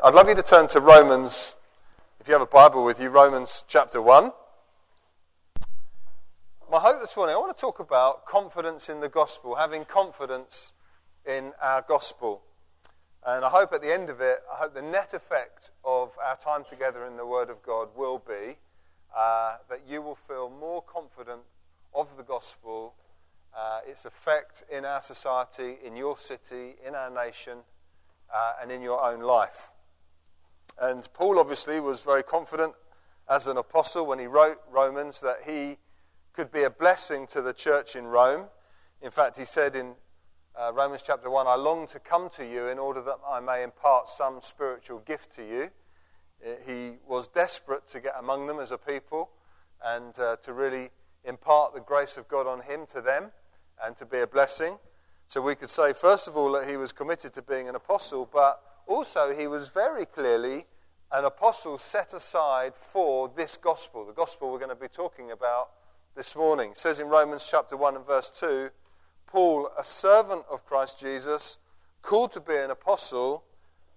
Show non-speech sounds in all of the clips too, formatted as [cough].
I'd love you to turn to Romans, if you have a Bible with you, Romans chapter 1. My hope this morning, I want to talk about confidence in the gospel, having confidence in our gospel. And I hope at the end of it, I hope the net effect of our time together in the Word of God will be uh, that you will feel more confident of the gospel, uh, its effect in our society, in your city, in our nation, uh, and in your own life. And Paul obviously was very confident as an apostle when he wrote Romans that he could be a blessing to the church in Rome. In fact, he said in uh, Romans chapter 1, I long to come to you in order that I may impart some spiritual gift to you. Uh, he was desperate to get among them as a people and uh, to really impart the grace of God on him to them and to be a blessing. So we could say, first of all, that he was committed to being an apostle, but also, he was very clearly an apostle set aside for this gospel, the gospel we're going to be talking about this morning. It says in Romans chapter 1 and verse 2 Paul, a servant of Christ Jesus, called to be an apostle,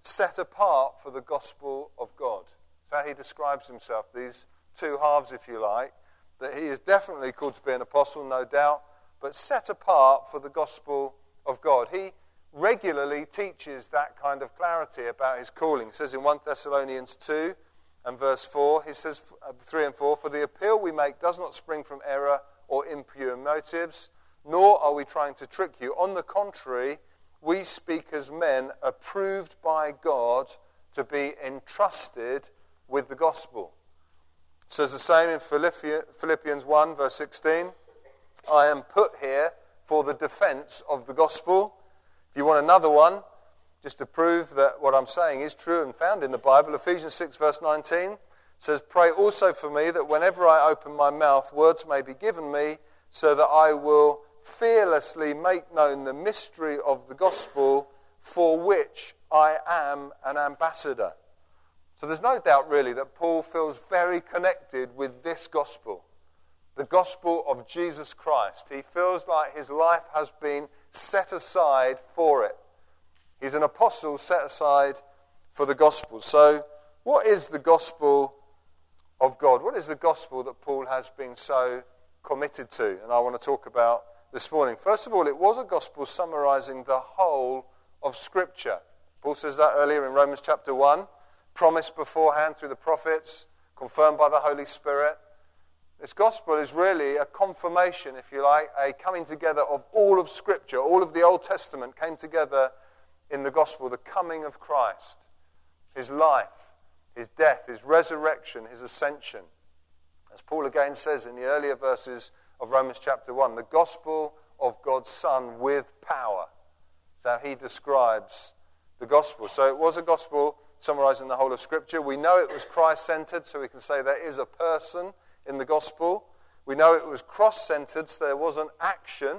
set apart for the gospel of God. How he describes himself, these two halves, if you like. That he is definitely called to be an apostle, no doubt, but set apart for the gospel of God. He regularly teaches that kind of clarity about his calling. He says in 1 Thessalonians 2 and verse 4, he says, uh, 3 and 4, For the appeal we make does not spring from error or impure motives, nor are we trying to trick you. On the contrary, we speak as men approved by God to be entrusted with the gospel. It says the same in Philippians 1, verse 16. I am put here for the defense of the gospel. If you want another one, just to prove that what I'm saying is true and found in the Bible, Ephesians 6, verse 19 says, Pray also for me that whenever I open my mouth, words may be given me, so that I will fearlessly make known the mystery of the gospel for which I am an ambassador. So there's no doubt, really, that Paul feels very connected with this gospel, the gospel of Jesus Christ. He feels like his life has been set aside for it. He's an apostle set aside for the gospel. So, what is the gospel of God? What is the gospel that Paul has been so committed to? And I want to talk about this morning. First of all, it was a gospel summarizing the whole of Scripture. Paul says that earlier in Romans chapter 1, promised beforehand through the prophets, confirmed by the Holy Spirit. This gospel is really a confirmation, if you like, a coming together of all of Scripture. All of the Old Testament came together in the gospel, the coming of Christ, his life, his death, his resurrection, his ascension. As Paul again says in the earlier verses of Romans chapter 1, the gospel of God's Son with power. That's how he describes the gospel. So it was a gospel summarizing the whole of Scripture. We know it was Christ centered, so we can say there is a person in the gospel. We know it was cross centered, so there was an action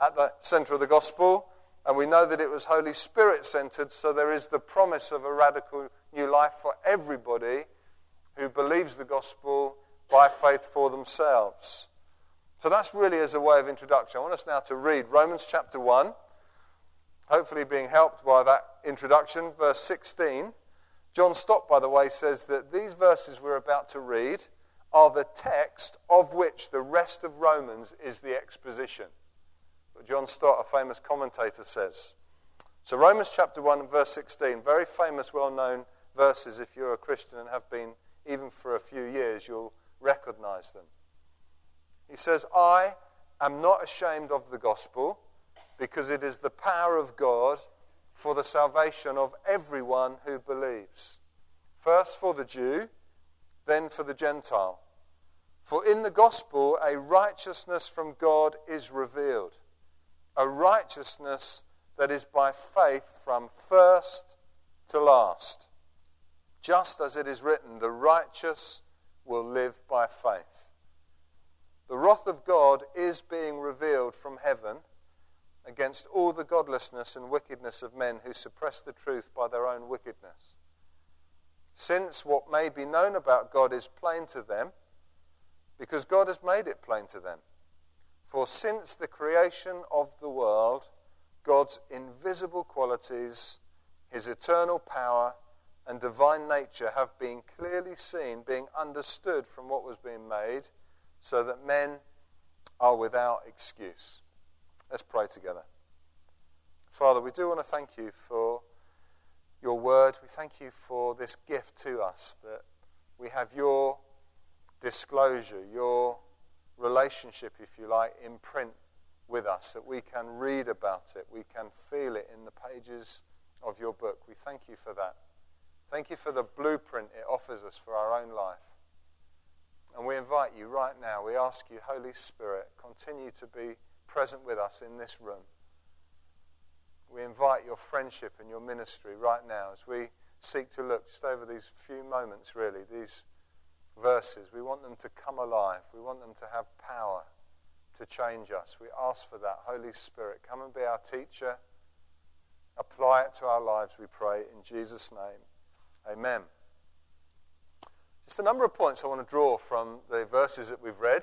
at the center of the gospel. And we know that it was Holy Spirit centered, so there is the promise of a radical new life for everybody who believes the gospel by faith for themselves. So that's really as a way of introduction. I want us now to read Romans chapter 1, hopefully being helped by that introduction, verse 16. John Stott, by the way, says that these verses we're about to read are the text of which the rest of Romans is the exposition. But John Stott, a famous commentator, says. So, Romans chapter 1 and verse 16, very famous, well known verses. If you're a Christian and have been even for a few years, you'll recognize them. He says, I am not ashamed of the gospel because it is the power of God for the salvation of everyone who believes. First for the Jew then for the Gentile. For in the gospel, a righteousness from God is revealed, a righteousness that is by faith from first to last. Just as it is written, the righteous will live by faith. The wrath of God is being revealed from heaven against all the godlessness and wickedness of men who suppress the truth by their own wickedness since what may be known about God is plain to them, because God has made it plain to them. For since the creation of the world, God's invisible qualities, his eternal power, and divine nature have been clearly seen, being understood from what was being made, so that men are without excuse. Let's pray together. Father, we do want to thank you for your word. We thank you for this gift to us that we have your disclosure, your relationship, if you like, in print with us, that we can read about it, we can feel it in the pages of your book. We thank you for that. Thank you for the blueprint it offers us for our own life. And we invite you right now, we ask you, Holy Spirit, continue to be present with us in this room. We invite your friendship and your ministry right now as we seek to look just over these few moments, really, these verses. We want them to come alive. We want them to have power to change us. We ask for that. Holy Spirit, come and be our teacher. Apply it to our lives, we pray, in Jesus' name. Amen. Just a number of points I want to draw from the verses that we've read.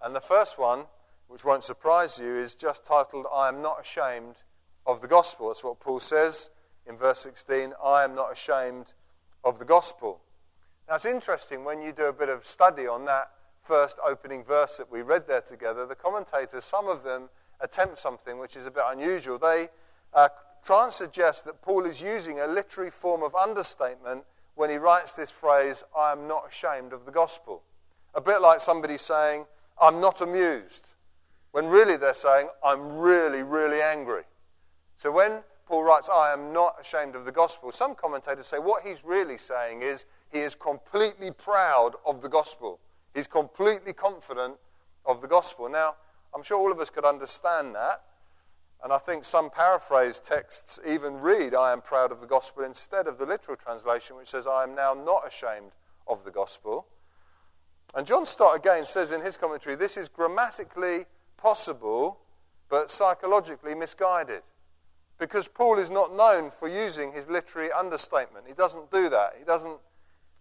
And the first one, which won't surprise you, is just titled, I am not ashamed of the gospel. That's what Paul says in verse 16. I am not ashamed of the gospel. Now, it's interesting when you do a bit of study on that first opening verse that we read there together. The commentators, some of them, attempt something which is a bit unusual. They uh, try and suggest that Paul is using a literary form of understatement when he writes this phrase, I am not ashamed of the gospel. A bit like somebody saying, I'm not amused, when really they're saying, I'm really, really angry. So when Paul writes, I am not ashamed of the gospel, some commentators say what he's really saying is he is completely proud of the gospel. He's completely confident of the gospel. Now, I'm sure all of us could understand that. And I think some paraphrase texts even read, I am proud of the gospel, instead of the literal translation, which says, I am now not ashamed of the gospel. And John Stott again says in his commentary, this is grammatically possible, but psychologically misguided. Because Paul is not known for using his literary understatement. He doesn't do that. He doesn't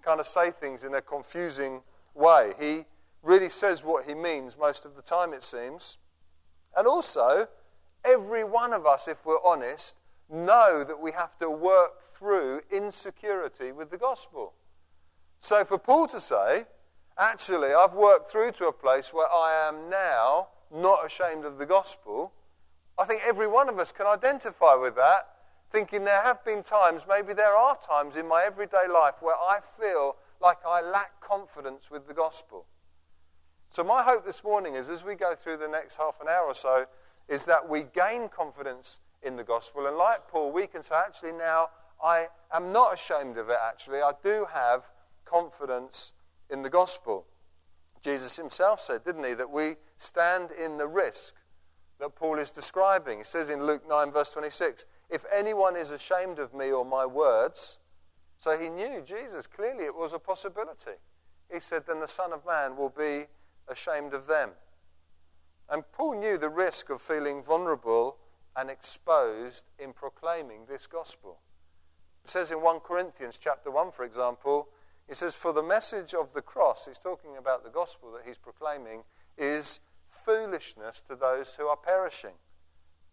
kind of say things in a confusing way. He really says what he means most of the time, it seems. And also, every one of us, if we're honest, know that we have to work through insecurity with the gospel. So for Paul to say, actually, I've worked through to a place where I am now not ashamed of the gospel, I think every one of us can identify with that, thinking there have been times, maybe there are times in my everyday life where I feel like I lack confidence with the gospel. So, my hope this morning is as we go through the next half an hour or so, is that we gain confidence in the gospel. And like Paul, we can say, actually, now I am not ashamed of it, actually. I do have confidence in the gospel. Jesus himself said, didn't he, that we stand in the risk that Paul is describing. He says in Luke 9, verse 26, If anyone is ashamed of me or my words, so he knew Jesus, clearly it was a possibility. He said, Then the Son of Man will be ashamed of them. And Paul knew the risk of feeling vulnerable and exposed in proclaiming this gospel. It says in 1 Corinthians chapter 1, for example, he says, For the message of the cross, he's talking about the gospel that he's proclaiming, is foolishness to those who are perishing.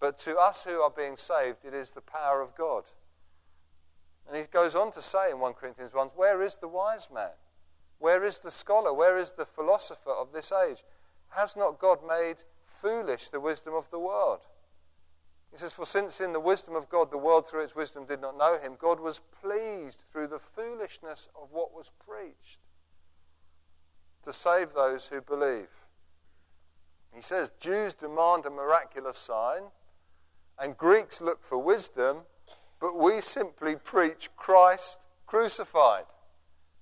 But to us who are being saved, it is the power of God. And he goes on to say in 1 Corinthians 1 Where is the wise man? Where is the scholar? Where is the philosopher of this age? Has not God made foolish the wisdom of the world? He says, For since in the wisdom of God the world through its wisdom did not know him, God was pleased through the foolishness of what was preached to save those who believe. He says, Jews demand a miraculous sign, and Greeks look for wisdom, but we simply preach Christ crucified.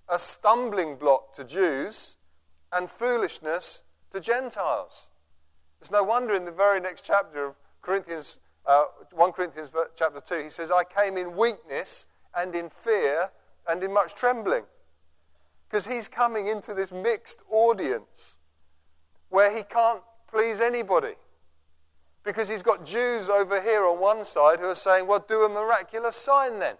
A stumbling block to Jews and foolishness to Gentiles. It's no wonder in the very next chapter of Corinthians, uh, 1 Corinthians chapter 2, he says, I came in weakness and in fear and in much trembling. Because he's coming into this mixed audience where he can't please anybody. Because he's got Jews over here on one side who are saying, well, do a miraculous sign then.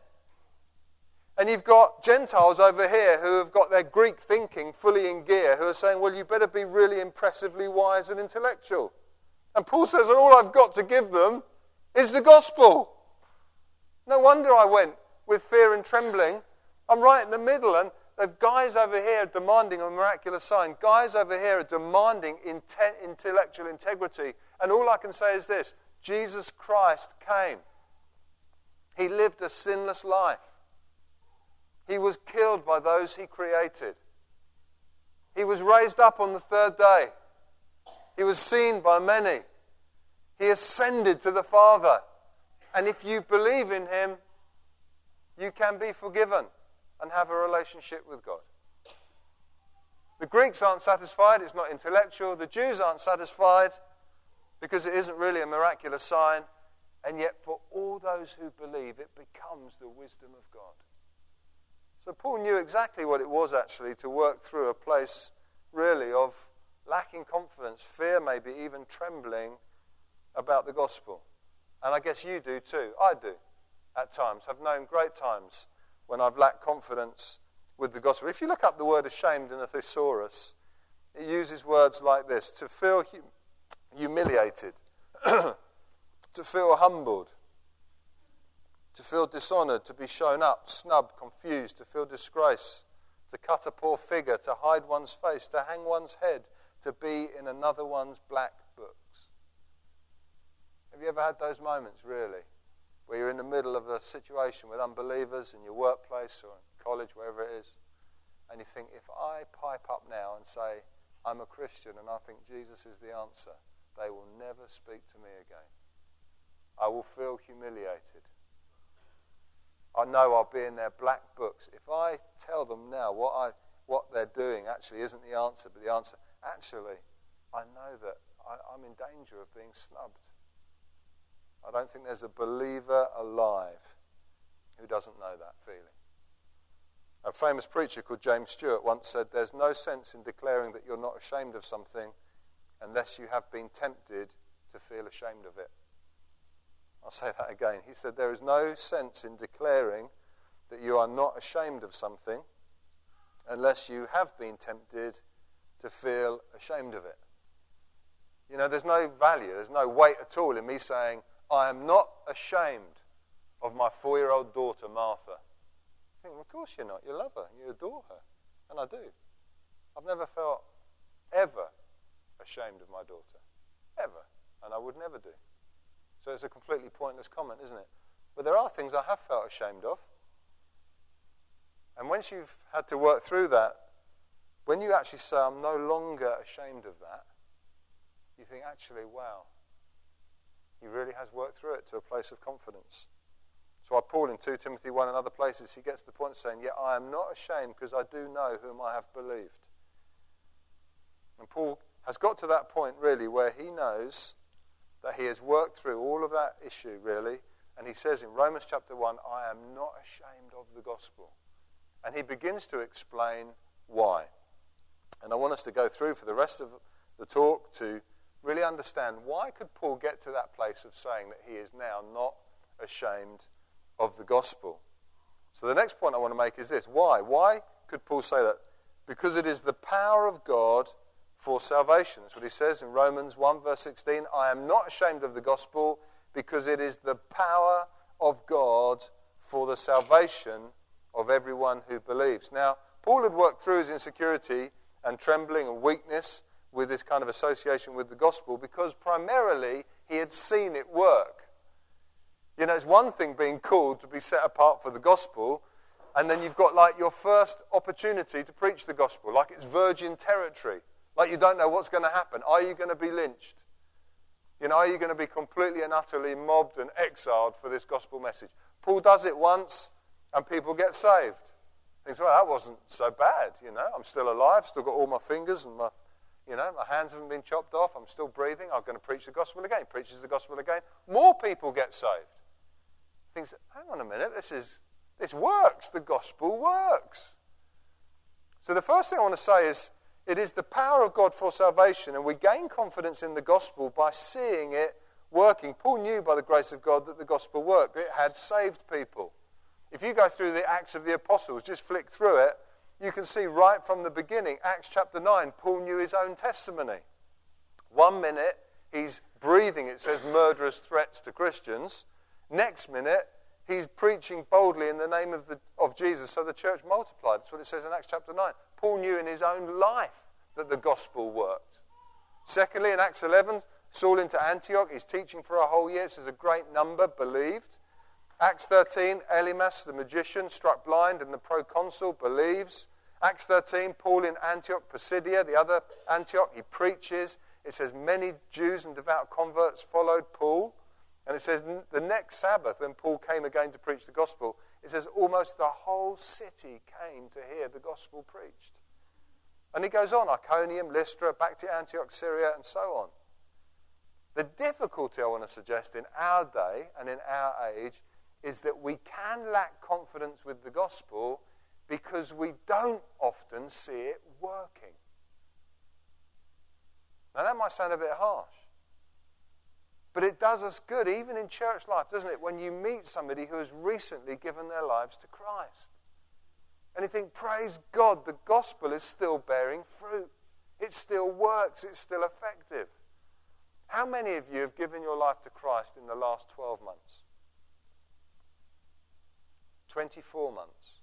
And you've got Gentiles over here who have got their Greek thinking fully in gear, who are saying, well, you better be really impressively wise and intellectual. And Paul says, and all I've got to give them is the gospel. No wonder I went with fear and trembling I'm right in the middle, and guys over here demanding a miraculous sign. Guys over here are demanding intellectual integrity. And all I can say is this Jesus Christ came. He lived a sinless life. He was killed by those he created. He was raised up on the third day. He was seen by many. He ascended to the Father. And if you believe in him, you can be forgiven and have a relationship with God. The Greeks aren't satisfied, it's not intellectual. The Jews aren't satisfied because it isn't really a miraculous sign. And yet, for all those who believe, it becomes the wisdom of God. So, Paul knew exactly what it was actually to work through a place really of lacking confidence, fear, maybe even trembling about the gospel. And I guess you do too. I do at times. I've known great times when I've lacked confidence with the gospel. If you look up the word ashamed in a thesaurus, it uses words like this to feel humiliated, [clears throat] to feel humbled, to feel dishonored, to be shown up, snubbed, confused, to feel disgrace, to cut a poor figure, to hide one's face, to hang one's head, to be in another one's black books. Have you ever had those moments, really? Where you're in the middle of a situation with unbelievers in your workplace or college, wherever it is, and you think, if I pipe up now and say, I'm a Christian and I think Jesus is the answer, they will never speak to me again. I will feel humiliated. I know I'll be in their black books. If I tell them now what, I, what they're doing actually isn't the answer, but the answer, actually, I know that I, I'm in danger of being snubbed. I don't think there's a believer alive who doesn't know that feeling. A famous preacher called James Stewart once said, There's no sense in declaring that you're not ashamed of something unless you have been tempted to feel ashamed of it. I'll say that again. He said, There is no sense in declaring that you are not ashamed of something unless you have been tempted to feel ashamed of it. You know, there's no value, there's no weight at all in me saying, I am not ashamed of my four year old daughter, Martha. I think, well, of course you're not. You love her, you adore her. And I do. I've never felt ever ashamed of my daughter. Ever. And I would never do. So it's a completely pointless comment, isn't it? But there are things I have felt ashamed of. And once you've had to work through that, when you actually say, I'm no longer ashamed of that, you think, actually, wow, he really has worked through it to a place of confidence. So, Paul in 2 Timothy 1 and other places, he gets to the point saying, Yet I am not ashamed because I do know whom I have believed. And Paul has got to that point, really, where he knows that he has worked through all of that issue, really. And he says in Romans chapter 1, I am not ashamed of the gospel. And he begins to explain why. And I want us to go through for the rest of the talk to really understand why could Paul get to that place of saying that he is now not ashamed of the gospel. So the next point I want to make is this. Why? Why could Paul say that? Because it is the power of God for salvation. That's what he says in Romans 1 verse 16. I am not ashamed of the gospel because it is the power of God for the salvation of everyone who believes. Now, Paul had worked through his insecurity and trembling and weakness with this kind of association with the gospel because primarily he had seen it work. You know, it's one thing being called to be set apart for the gospel, and then you've got like your first opportunity to preach the gospel, like it's virgin territory, like you don't know what's going to happen. Are you going to be lynched? You know, are you going to be completely and utterly mobbed and exiled for this gospel message? Paul does it once, and people get saved. Thinks, well, that wasn't so bad, you know. I'm still alive, still got all my fingers and my you know, my hands haven't been chopped off. I'm still breathing. I'm going to preach the gospel again. Preaches the gospel again. More people get saved. Thinks, hang on a minute, this is this works. The gospel works. So the first thing I want to say is it is the power of God for salvation, and we gain confidence in the gospel by seeing it working. Paul knew by the grace of God that the gospel worked. It had saved people. If you go through the Acts of the Apostles, just flick through it, you can see right from the beginning, Acts chapter 9, Paul knew his own testimony. One minute, he's breathing, it says, murderous threats to Christians. Next minute, he's preaching boldly in the name of, the, of Jesus, so the church multiplied. That's what it says in Acts chapter 9. Paul knew in his own life that the gospel worked. Secondly, in Acts 11, Saul into Antioch. He's teaching for a whole year. It says a great number believed. Acts 13, Elymas, the magician, struck blind, and the proconsul believes. Acts 13, Paul in Antioch, Pisidia, the other Antioch, he preaches. It says many Jews and devout converts followed Paul. And it says the next Sabbath, when Paul came again to preach the gospel, it says almost the whole city came to hear the gospel preached. And he goes on Iconium, Lystra, back to Antioch, Syria, and so on. The difficulty I want to suggest in our day and in our age is that we can lack confidence with the gospel because we don't often see it working. Now, that might sound a bit harsh, but it does us good, even in church life, doesn't it? When you meet somebody who has recently given their lives to Christ. And you think, praise God, the gospel is still bearing fruit. It still works, it's still effective. How many of you have given your life to Christ in the last 12 months? 24 months.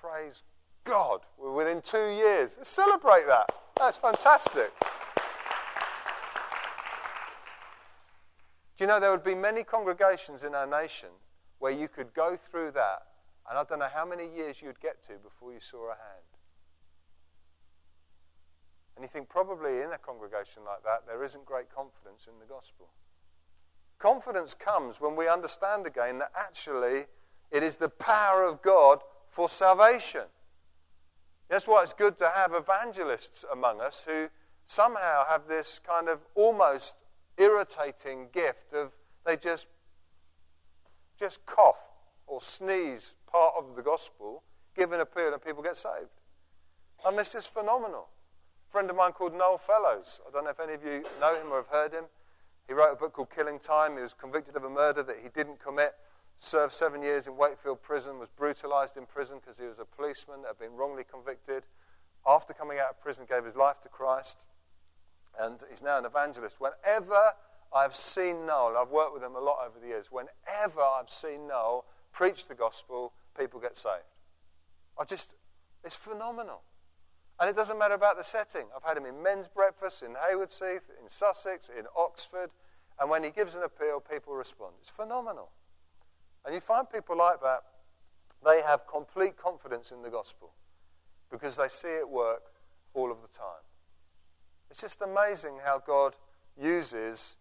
Praise God. We're within two years. Let's celebrate that. That's fantastic. Do you know there would be many congregations in our nation where you could go through that, and I don't know how many years you'd get to before you saw a hand. And you think probably in a congregation like that, there isn't great confidence in the gospel. Confidence comes when we understand again that actually it is the power of God for salvation. That's why it's good to have evangelists among us who somehow have this kind of almost irritating gift of they just just cough or sneeze part of the gospel, give an appeal, and people get saved. And this is phenomenal. A friend of mine called Noel Fellows. I don't know if any of you know him or have heard him. He wrote a book called Killing Time. He was convicted of a murder that he didn't commit, served seven years in Wakefield prison, was brutalized in prison because he was a policeman that had been wrongly convicted. After coming out of prison, gave his life to Christ and he's now an evangelist. Whenever I've seen Noel, I've worked with him a lot over the years, whenever I've seen Noel preach the gospel, people get saved. I just, it's phenomenal. And it doesn't matter about the setting. I've had him in men's breakfast, in Haywards Heath, in Sussex, in Oxford, and when he gives an appeal, people respond. It's phenomenal. And you find people like that, they have complete confidence in the gospel because they see it work all of the time. It's just amazing how God uses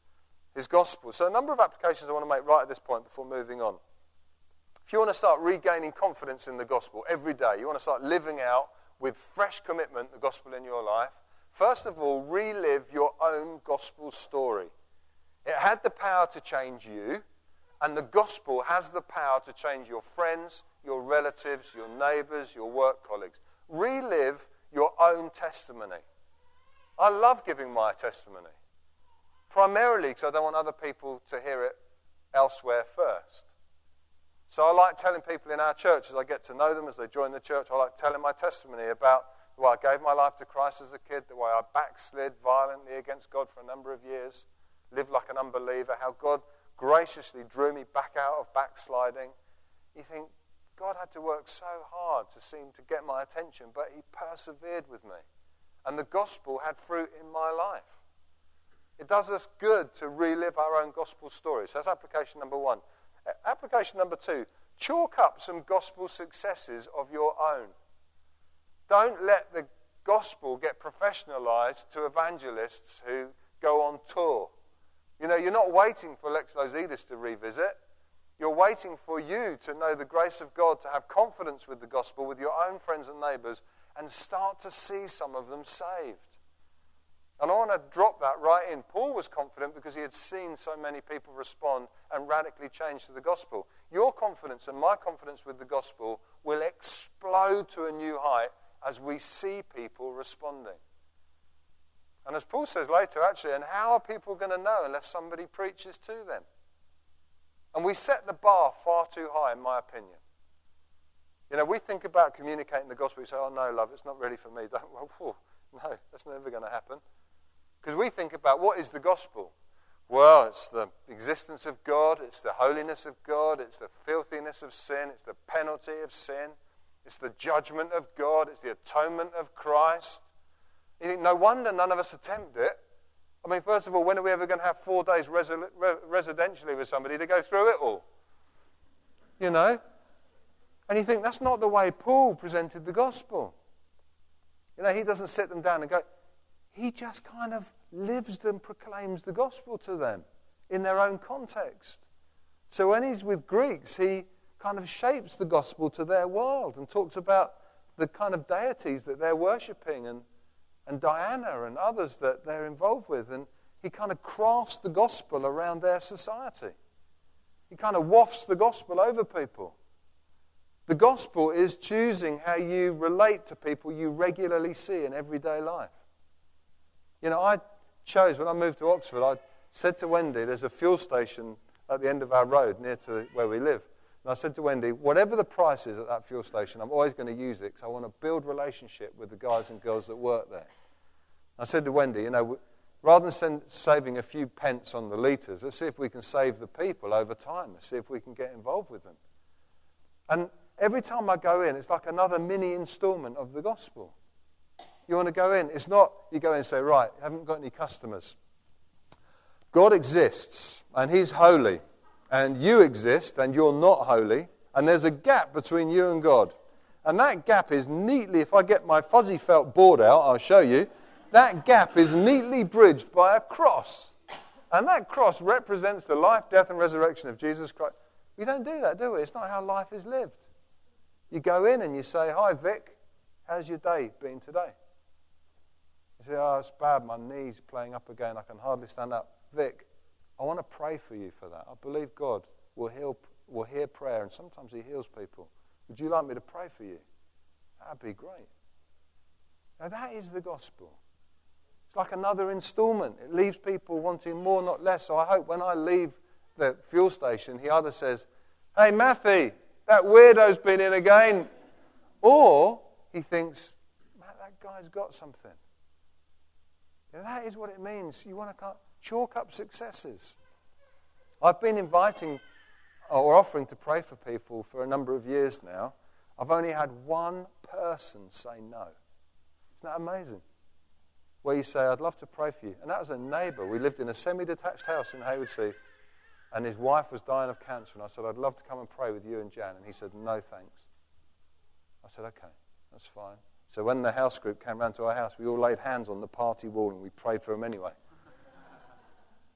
his gospel. So, a number of applications I want to make right at this point before moving on. If you want to start regaining confidence in the gospel every day, you want to start living out with fresh commitment the gospel in your life, first of all, relive your own gospel story. It had the power to change you, and the gospel has the power to change your friends, your relatives, your neighbors, your work colleagues. Relive your own testimony. I love giving my testimony, primarily because I don't want other people to hear it elsewhere first. So I like telling people in our church as I get to know them, as they join the church, I like telling my testimony about the way I gave my life to Christ as a kid, the way I backslid violently against God for a number of years, lived like an unbeliever, how God graciously drew me back out of backsliding. You think, God had to work so hard to seem to get my attention, but he persevered with me and the gospel had fruit in my life. It does us good to relive our own gospel stories. So that's application number one. Application number two chalk up some gospel successes of your own. Don't let the gospel get professionalized to evangelists who go on tour. You know, you're not waiting for Lex Lozidis to revisit. You're waiting for you to know the grace of God, to have confidence with the gospel with your own friends and neighbors, and start to see some of them saved. And I want to drop that right in. Paul was confident because he had seen so many people respond and radically change to the gospel. Your confidence and my confidence with the gospel will explode to a new height as we see people responding. And as Paul says later, actually, and how are people going to know unless somebody preaches to them? And we set the bar far too high, in my opinion. You know, we think about communicating the gospel. We say, oh, no, love, it's not really for me. [laughs] Don't, well, no, that's never going to happen. Because we think about what is the gospel? Well, it's the existence of God, it's the holiness of God, it's the filthiness of sin, it's the penalty of sin, it's the judgment of God, it's the atonement of Christ. You think, no wonder none of us attempt it. I mean, first of all, when are we ever going to have four days resi- re- residentially with somebody to go through it all? You know? And you think, that's not the way Paul presented the gospel. You know, he doesn't sit them down and go, he just kind of lives and proclaims the gospel to them in their own context. So when he's with Greeks, he kind of shapes the gospel to their world and talks about the kind of deities that they're worshipping and, and Diana and others that they're involved with. And he kind of crafts the gospel around their society. He kind of wafts the gospel over people. The gospel is choosing how you relate to people you regularly see in everyday life. You know, I chose, when I moved to Oxford, I said to Wendy, there's a fuel station at the end of our road near to where we live. And I said to Wendy, whatever the price is at that fuel station, I'm always going to use it because I want to build relationship with the guys and girls that work there. I said to Wendy, you know, rather than send, saving a few pence on the litres, let's see if we can save the people over time. Let's see if we can get involved with them. And every time I go in, it's like another mini installment of the gospel. You want to go in. It's not you go in and say, right, I haven't got any customers. God exists and He's holy, and you exist and you're not holy, and there's a gap between you and God. And that gap is neatly, if I get my fuzzy felt board out, I'll show you, that gap is neatly bridged by a cross. And that cross represents the life, death, and resurrection of Jesus Christ. We don't do that, do we? It's not how life is lived. You go in and you say, Hi, Vic, how's your day been today? You say, oh, it's bad, my knee's playing up again, I can hardly stand up. Vic, I want to pray for you for that. I believe God will, heal, will hear prayer, and sometimes He heals people. Would you like me to pray for you? That'd be great. Now, that is the gospel. It's like another installment. It leaves people wanting more, not less. So I hope when I leave the fuel station, he either says, Hey, Matthew, that weirdo's been in again. Or he thinks, that guy's got something. You know, that is what it means. You want to chalk up successes. I've been inviting uh, or offering to pray for people for a number of years now. I've only had one person say no. Isn't that amazing? Where you say, I'd love to pray for you. And that was a neighbour. We lived in a semi detached house in Haywards Heath, and his wife was dying of cancer. And I said, I'd love to come and pray with you and Jan. And he said, No, thanks. I said, Okay, that's fine. So when the house group came round to our house, we all laid hands on the party wall and we prayed for him anyway.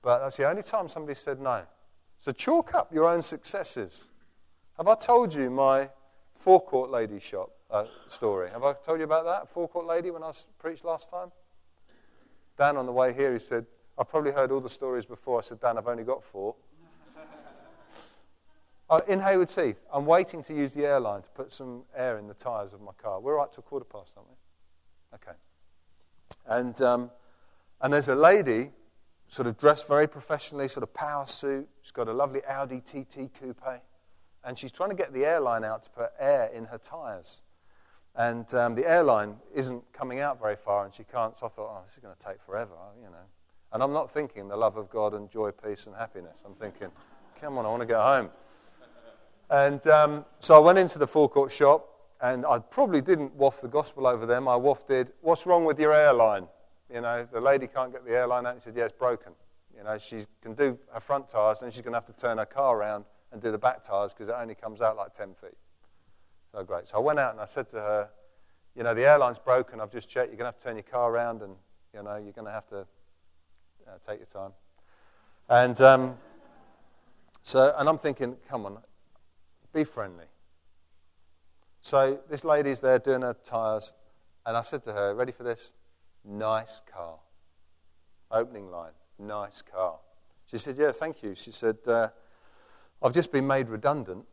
But that's the only time somebody said no. So chalk up your own successes. Have I told you my forecourt lady shop uh, story? Have I told you about that forecourt lady when I preached last time? Dan, on the way here, he said, I've probably heard all the stories before. I said, Dan, I've only got four. [laughs] Uh, in Haywards Heath, I'm waiting to use the airline to put some air in the tyres of my car. We're right to a quarter past, aren't we? Okay. And, um, and there's a lady, sort of dressed very professionally, sort of power suit. She's got a lovely Audi TT coupe. And she's trying to get the airline out to put air in her tyres. And um, the airline isn't coming out very far, and she can't. So I thought, oh, this is going to take forever, you know. And I'm not thinking the love of God and joy, peace, and happiness. I'm thinking, come on, I want to get home. And um, so I went into the forecourt shop, and I probably didn't waft the gospel over them. I wafted, what's wrong with your airline? You know, the lady can't get the airline out. She said, yeah, it's broken. You know, she can do her front tyres, and she's going to have to turn her car around and do the back tyres because it only comes out like 10 feet. So great. So I went out and I said to her, you know, the airline's broken. I've just checked. You're going to have to turn your car around, and, you know, you're going to have to uh, take your time. And um, so, and I'm thinking, come on, be friendly. So this lady's there doing her tyres, and I said to her, Ready for this? Nice car. Opening line, nice car. She said, Yeah, thank you. She said, uh, I've just been made redundant,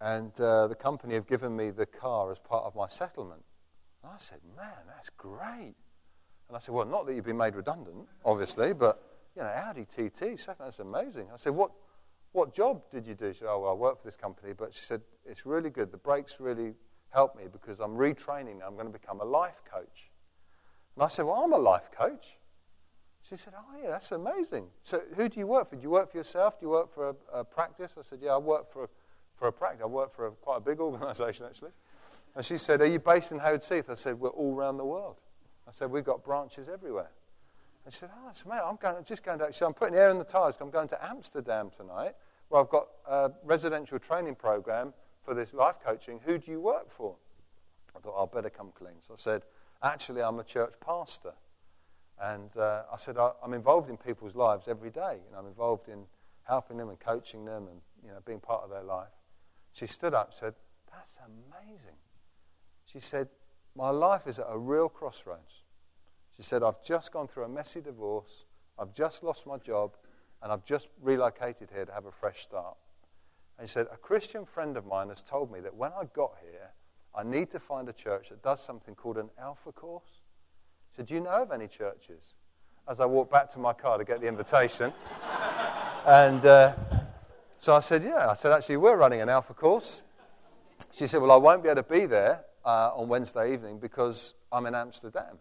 and uh, the company have given me the car as part of my settlement. And I said, Man, that's great. And I said, Well, not that you've been made redundant, obviously, but, you know, Audi TT, that's amazing. I said, What, what job did you do? She said, Oh, well, I work for this company. But she said, It's really good. The brakes really help me because I'm retraining. I'm going to become a life coach. And I said, Well, I'm a life coach. She said, Oh, yeah, that's amazing. So, who do you work for? Do you work for yourself? Do you work for a, a practice? I said, Yeah, I work for a, for a practice. I work for a, quite a big [laughs] organization, actually. And she said, Are you based in Haywards Heath? I said, We're all around the world. I said, We've got branches everywhere. And she said, Oh, that's amazing. I'm, going, I'm just going to, so I'm putting air in the tires. I'm going to Amsterdam tonight, where I've got a residential training program for this life coaching. Who do you work for? I thought, I'll better come clean. So I said, Actually, I'm a church pastor. And uh, I said, I'm involved in people's lives every day. You know, I'm involved in helping them and coaching them and you know, being part of their life. She stood up and said, That's amazing. She said, My life is at a real crossroads. She said, I've just gone through a messy divorce, I've just lost my job, and I've just relocated here to have a fresh start. And she said, A Christian friend of mine has told me that when I got here, I need to find a church that does something called an Alpha course. She said, Do you know of any churches? As I walked back to my car to get the invitation. [laughs] and uh, so I said, Yeah. I said, Actually, we're running an Alpha course. She said, Well, I won't be able to be there uh, on Wednesday evening because I'm in Amsterdam.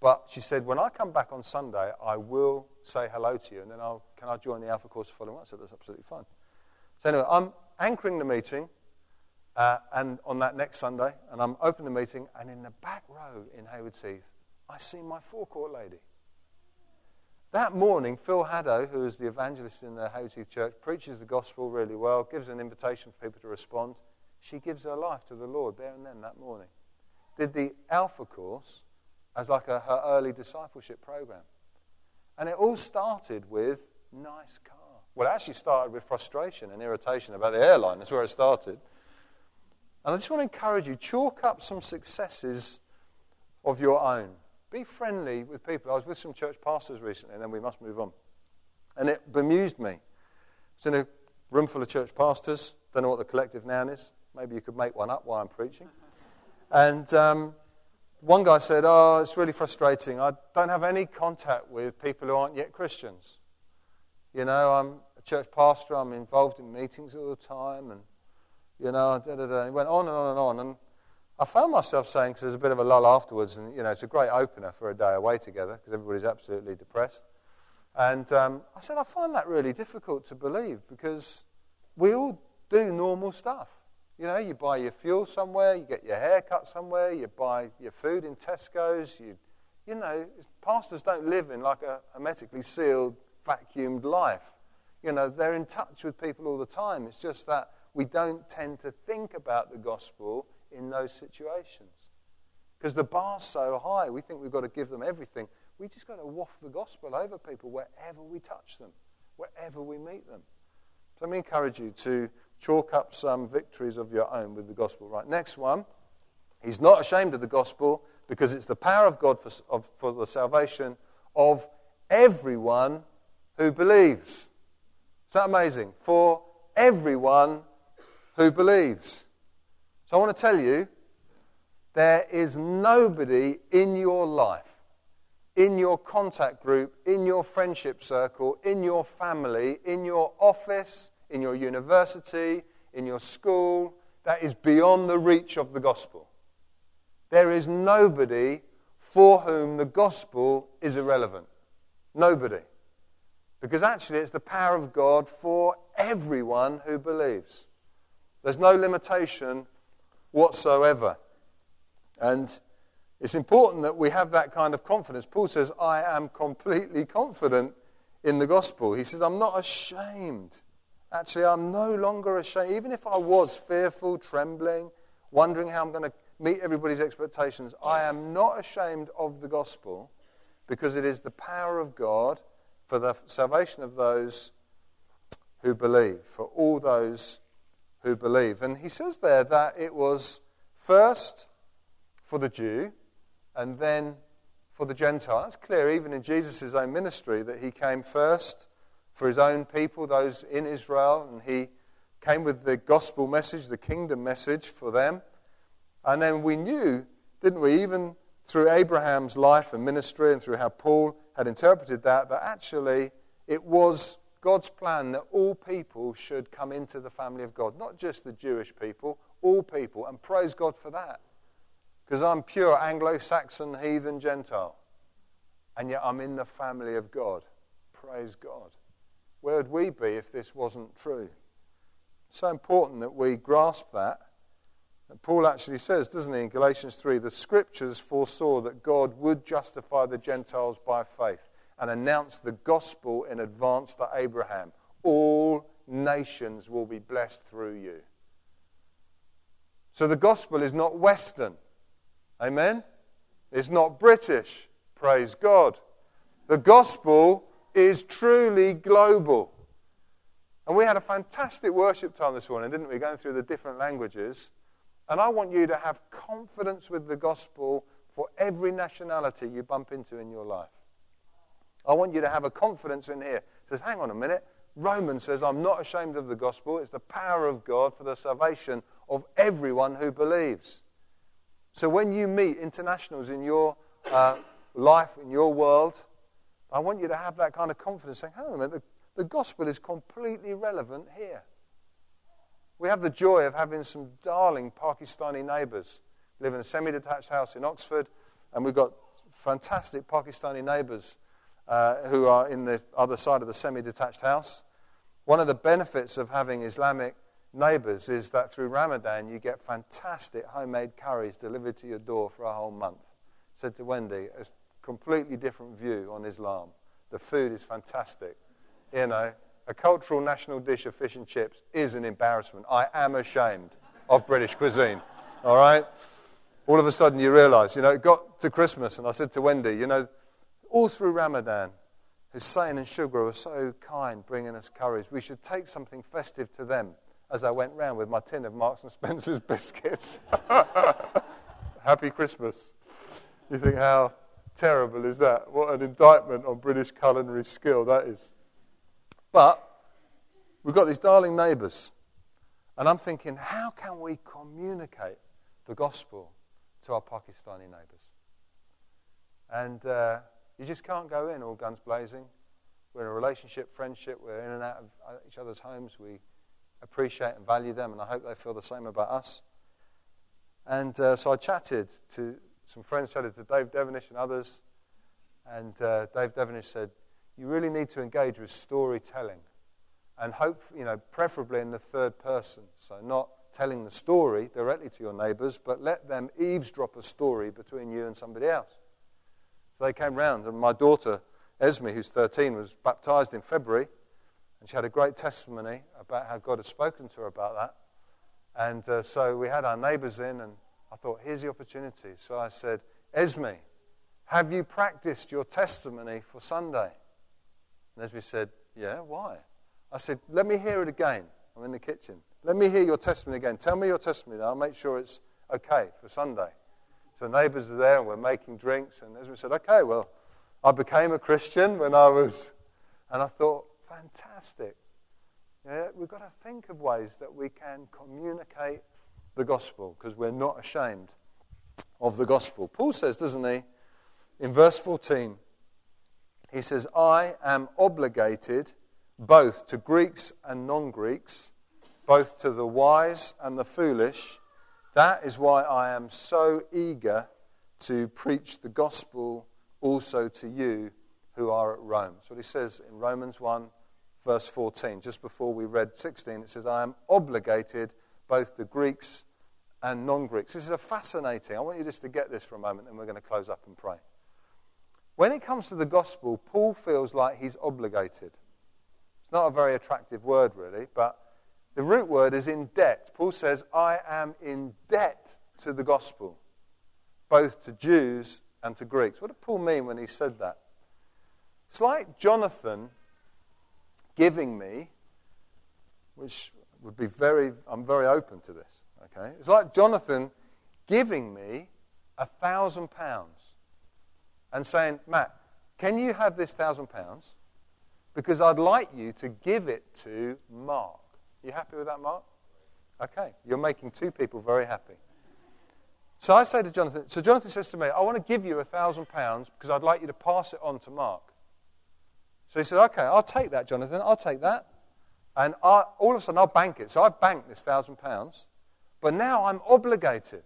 But she said, when I come back on Sunday, I will say hello to you, and then I'll, can I join the Alpha course the following on? I said, that's absolutely fine. So anyway, I'm anchoring the meeting uh, and on that next Sunday, and I'm opening the meeting, and in the back row in Haywards Heath, I see my forecourt lady. That morning, Phil Haddo, who is the evangelist in the Haywards Heath Church, preaches the gospel really well, gives an invitation for people to respond. She gives her life to the Lord there and then that morning. Did the Alpha course as like a, her early discipleship program. And it all started with nice car. Well, it actually started with frustration and irritation about the airline. That's where it started. And I just want to encourage you chalk up some successes of your own. Be friendly with people. I was with some church pastors recently, and then we must move on. And it bemused me. I was in a room full of church pastors. Don't know what the collective noun is. Maybe you could make one up while I'm preaching. And um, one guy said, Oh, it's really frustrating. I don't have any contact with people who aren't yet Christians. You know, I'm a church pastor, I'm involved in meetings all the time, and, you know, da da da. He went on and on and on. And I found myself saying, because there's a bit of a lull afterwards, and, you know, it's a great opener for a day away together, because everybody's absolutely depressed. And um, I said, I find that really difficult to believe, because we all do normal stuff. You know, you buy your fuel somewhere, you get your hair cut somewhere, you buy your food in Tesco's. You, you know, pastors don't live in like a hermetically sealed, vacuumed life. You know, they're in touch with people all the time. It's just that we don't tend to think about the gospel in those situations. Because the bar's so high, we think we've got to give them everything. We just got to waft the gospel over people wherever we touch them, wherever we meet them. So let me encourage you to chalk up some victories of your own with the gospel. Right, next one. He's not ashamed of the gospel because it's the power of God for, of, for the salvation of everyone who believes. Is that amazing? For everyone who believes. So I want to tell you there is nobody in your life, in your contact group, in your friendship circle, in your family, in your office, in your university, in your school, that is beyond the reach of the gospel. There is nobody for whom the gospel is irrelevant. Nobody. Because actually, it's the power of God for everyone who believes. There's no limitation whatsoever. And it's important that we have that kind of confidence. Paul says, I am completely confident in the gospel. He says, I'm not ashamed Actually, I'm no longer ashamed. Even if I was fearful, trembling, wondering how I'm going to meet everybody's expectations, I am not ashamed of the gospel because it is the power of God for the salvation of those who believe, for all those who believe. And he says there that it was first for the Jew and then for the Gentile. That's clear even in Jesus' own ministry that he came first for his own people, those in Israel, and he came with the gospel message, the kingdom message for them. And then we knew, didn't we, even through Abraham's life and ministry and through how Paul had interpreted that, that actually it was God's plan that all people should come into the family of God, not just the Jewish people, all people, and praise God for that. Because I'm pure Anglo Saxon, heathen, Gentile. and yet I'm in the family of God. Praise God. Where would we be if this wasn't true? So important that we grasp that. And Paul actually says, doesn't he, in Galatians 3, the scriptures foresaw that God would justify the Gentiles by faith and announce the gospel in advance to Abraham. All nations will be blessed through you. So the gospel is not Western. Amen? It's not British. Praise God. The gospel is truly global. And we had a fantastic worship time this morning, didn't we? Going through the different languages. And I want you to have confidence with the gospel for every nationality you bump into in your life. I want you to have a confidence in here. It says, hang on a minute. Romans says, I'm not ashamed of the gospel. It's the power of God for the salvation of everyone who believes. So when you meet internationals in your uh, life, in your world, I want you to have that kind of confidence saying, hang on a minute, the, the gospel is completely relevant here. We have the joy of having some darling Pakistani neighbours. We live in a semi detached house in Oxford, and we've got fantastic Pakistani neighbours uh, who are in the other side of the semi detached house. One of the benefits of having Islamic neighbours is that through Ramadan you get fantastic homemade curries delivered to your door for a whole month. Said to Wendy, a completely different view on Islam. The food is fantastic. You know, a cultural national dish of fish and chips is an embarrassment. I am ashamed of British cuisine. All right? All of a sudden you realize, you know, it got to Christmas and I said to Wendy, you know, all through Ramadan, Hussein and Sugar were so kind bringing us curries. We should take something festive to them as I went round with my tin of Marks and Spencer's [laughs] biscuits. [laughs] Happy Christmas. You think, how terrible is that? What an indictment on British culinary skill that is. But we've got these darling neighbours. And I'm thinking, how can we communicate the gospel to our Pakistani neighbours? And uh, you just can't go in all guns blazing. We're in a relationship, friendship, we're in and out of uh, each other's homes. We appreciate and value them, and I hope they feel the same about us. And uh, so I chatted to some friends, chatted to Dave Devenish and others. And uh, Dave Devenish said, You really need to engage with storytelling. And hope, you know, preferably in the third person. So not telling the story directly to your neighbors, but let them eavesdrop a story between you and somebody else. So they came round, and my daughter, Esme, who's 13, was baptized in February, and she had a great testimony about how God had spoken to her about that. And uh, so we had our neighbors in, and I thought, here's the opportunity. So I said, Esme, have you practiced your testimony for Sunday? And Esme said, Yeah, why? I said, Let me hear it again. I'm in the kitchen. Let me hear your testimony again. Tell me your testimony. And I'll make sure it's okay for Sunday. So neighbors are there and we're making drinks. And as we said, okay, well, I became a Christian when I was, and I thought, fantastic. Yeah, we've got to think of ways that we can communicate the gospel because we're not ashamed of the gospel. Paul says, doesn't he, in verse 14, he says, I am obligated both to Greeks and non Greeks, both to the wise and the foolish. That is why I am so eager to preach the gospel also to you who are at Rome. That's what he says in Romans 1, verse 14. Just before we read 16, it says, I am obligated both to Greeks and non Greeks. This is a fascinating. I want you just to get this for a moment, and we're going to close up and pray. When it comes to the gospel, Paul feels like he's obligated. It's not a very attractive word, really, but the root word is in debt. Paul says, I am in debt to the gospel, both to Jews and to Greeks. What did Paul mean when he said that? It's like Jonathan giving me, which would be very, I'm very open to this, okay? It's like Jonathan giving me a thousand pounds and saying, Matt, can you have this thousand pounds? Because I'd like you to give it to Mark. You happy with that, Mark? Okay, you're making two people very happy. So I say to Jonathan, so Jonathan says to me, I want to give you a thousand pounds because I'd like you to pass it on to Mark. So he said, okay, I'll take that, Jonathan, I'll take that. And I, all of a sudden I'll bank it. So I've banked this thousand pounds, but now I'm obligated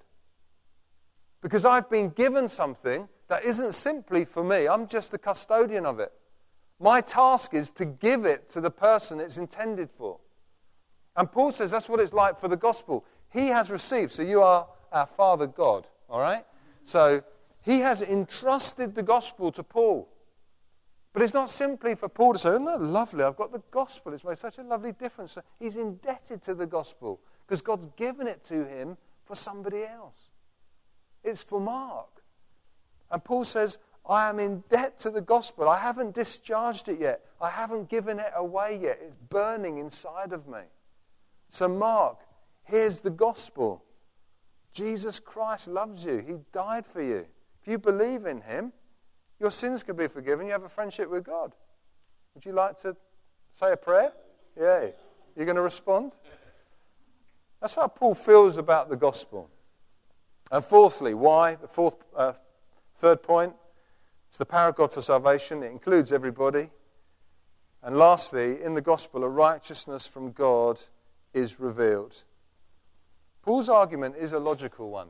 because I've been given something that isn't simply for me. I'm just the custodian of it. My task is to give it to the person it's intended for. And Paul says that's what it's like for the gospel. He has received, so you are our Father God, all right? So he has entrusted the gospel to Paul. But it's not simply for Paul to say, Isn't that lovely? I've got the gospel. It's made such a lovely difference. He's indebted to the gospel because God's given it to him for somebody else. It's for Mark. And Paul says, I am in debt to the gospel. I haven't discharged it yet. I haven't given it away yet. It's burning inside of me. So, Mark, here's the gospel Jesus Christ loves you, He died for you. If you believe in Him, your sins can be forgiven. You have a friendship with God. Would you like to say a prayer? Yeah. You're going to respond? That's how Paul feels about the gospel. And fourthly, why? The fourth, uh, third point, it's the power of God for salvation. It includes everybody. And lastly, in the gospel, a righteousness from God is revealed. Paul's argument is a logical one.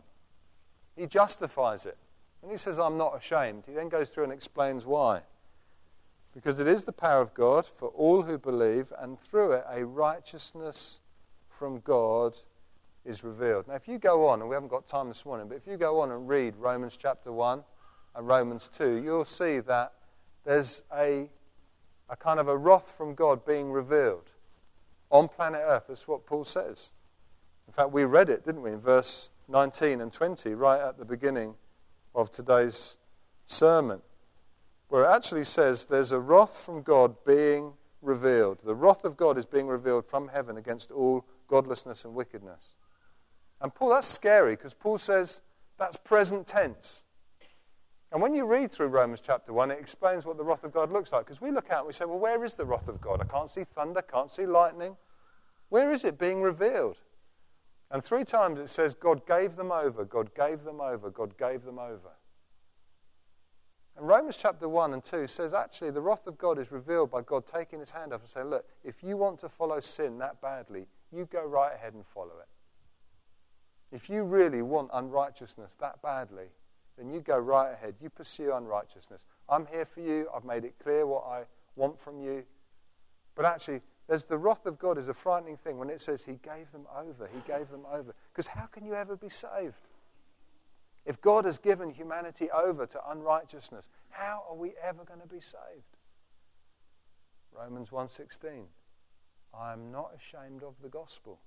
He justifies it. When he says, I'm not ashamed, he then goes through and explains why. Because it is the power of God for all who believe, and through it, a righteousness from God is revealed. Now, if you go on, and we haven't got time this morning, but if you go on and read Romans chapter 1 and Romans 2, you'll see that there's a, a kind of a wrath from God being revealed on planet Earth. That's what Paul says. In fact, we read it, didn't we, in verse 19 and 20, right at the beginning of today's sermon, where it actually says there's a wrath from God being revealed. The wrath of God is being revealed from heaven against all godlessness and wickedness. And Paul, that's scary because Paul says that's present tense. And when you read through Romans chapter 1, it explains what the wrath of God looks like. Because we look out and we say, well, where is the wrath of God? I can't see thunder, can't see lightning. Where is it being revealed? And three times it says, God gave them over, God gave them over, God gave them over. And Romans chapter 1 and 2 says actually the wrath of God is revealed by God taking his hand off and saying, Look, if you want to follow sin that badly, you go right ahead and follow it. If you really want unrighteousness that badly, then you go right ahead. You pursue unrighteousness. I'm here for you. I've made it clear what I want from you. But actually, there's the wrath of God is a frightening thing when it says he gave them over. He gave them over. Because how can you ever be saved? If God has given humanity over to unrighteousness, how are we ever going to be saved? Romans 1:16 I am not ashamed of the gospel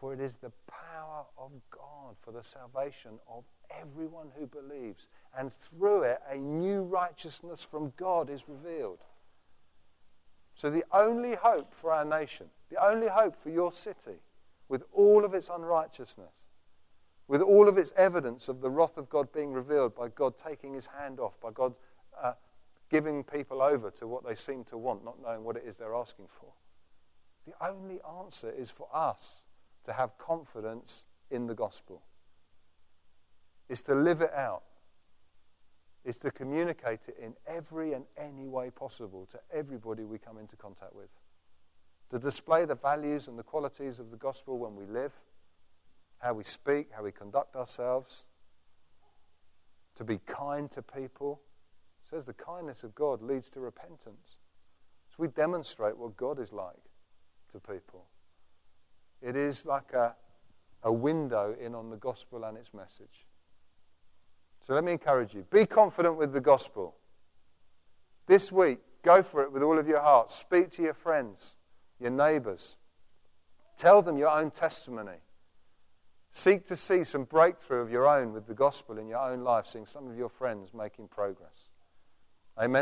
for it is the power of God for the salvation of everyone who believes and through it a new righteousness from God is revealed so, the only hope for our nation, the only hope for your city, with all of its unrighteousness, with all of its evidence of the wrath of God being revealed by God taking his hand off, by God uh, giving people over to what they seem to want, not knowing what it is they're asking for. The only answer is for us to have confidence in the gospel, is to live it out is to communicate it in every and any way possible to everybody we come into contact with. To display the values and the qualities of the gospel when we live, how we speak, how we conduct ourselves, to be kind to people. It says the kindness of God leads to repentance. So we demonstrate what God is like to people. It is like a, a window in on the gospel and its message. So let me encourage you be confident with the gospel. This week, go for it with all of your heart. Speak to your friends, your neighbors. Tell them your own testimony. Seek to see some breakthrough of your own with the gospel in your own life, seeing some of your friends making progress. Amen.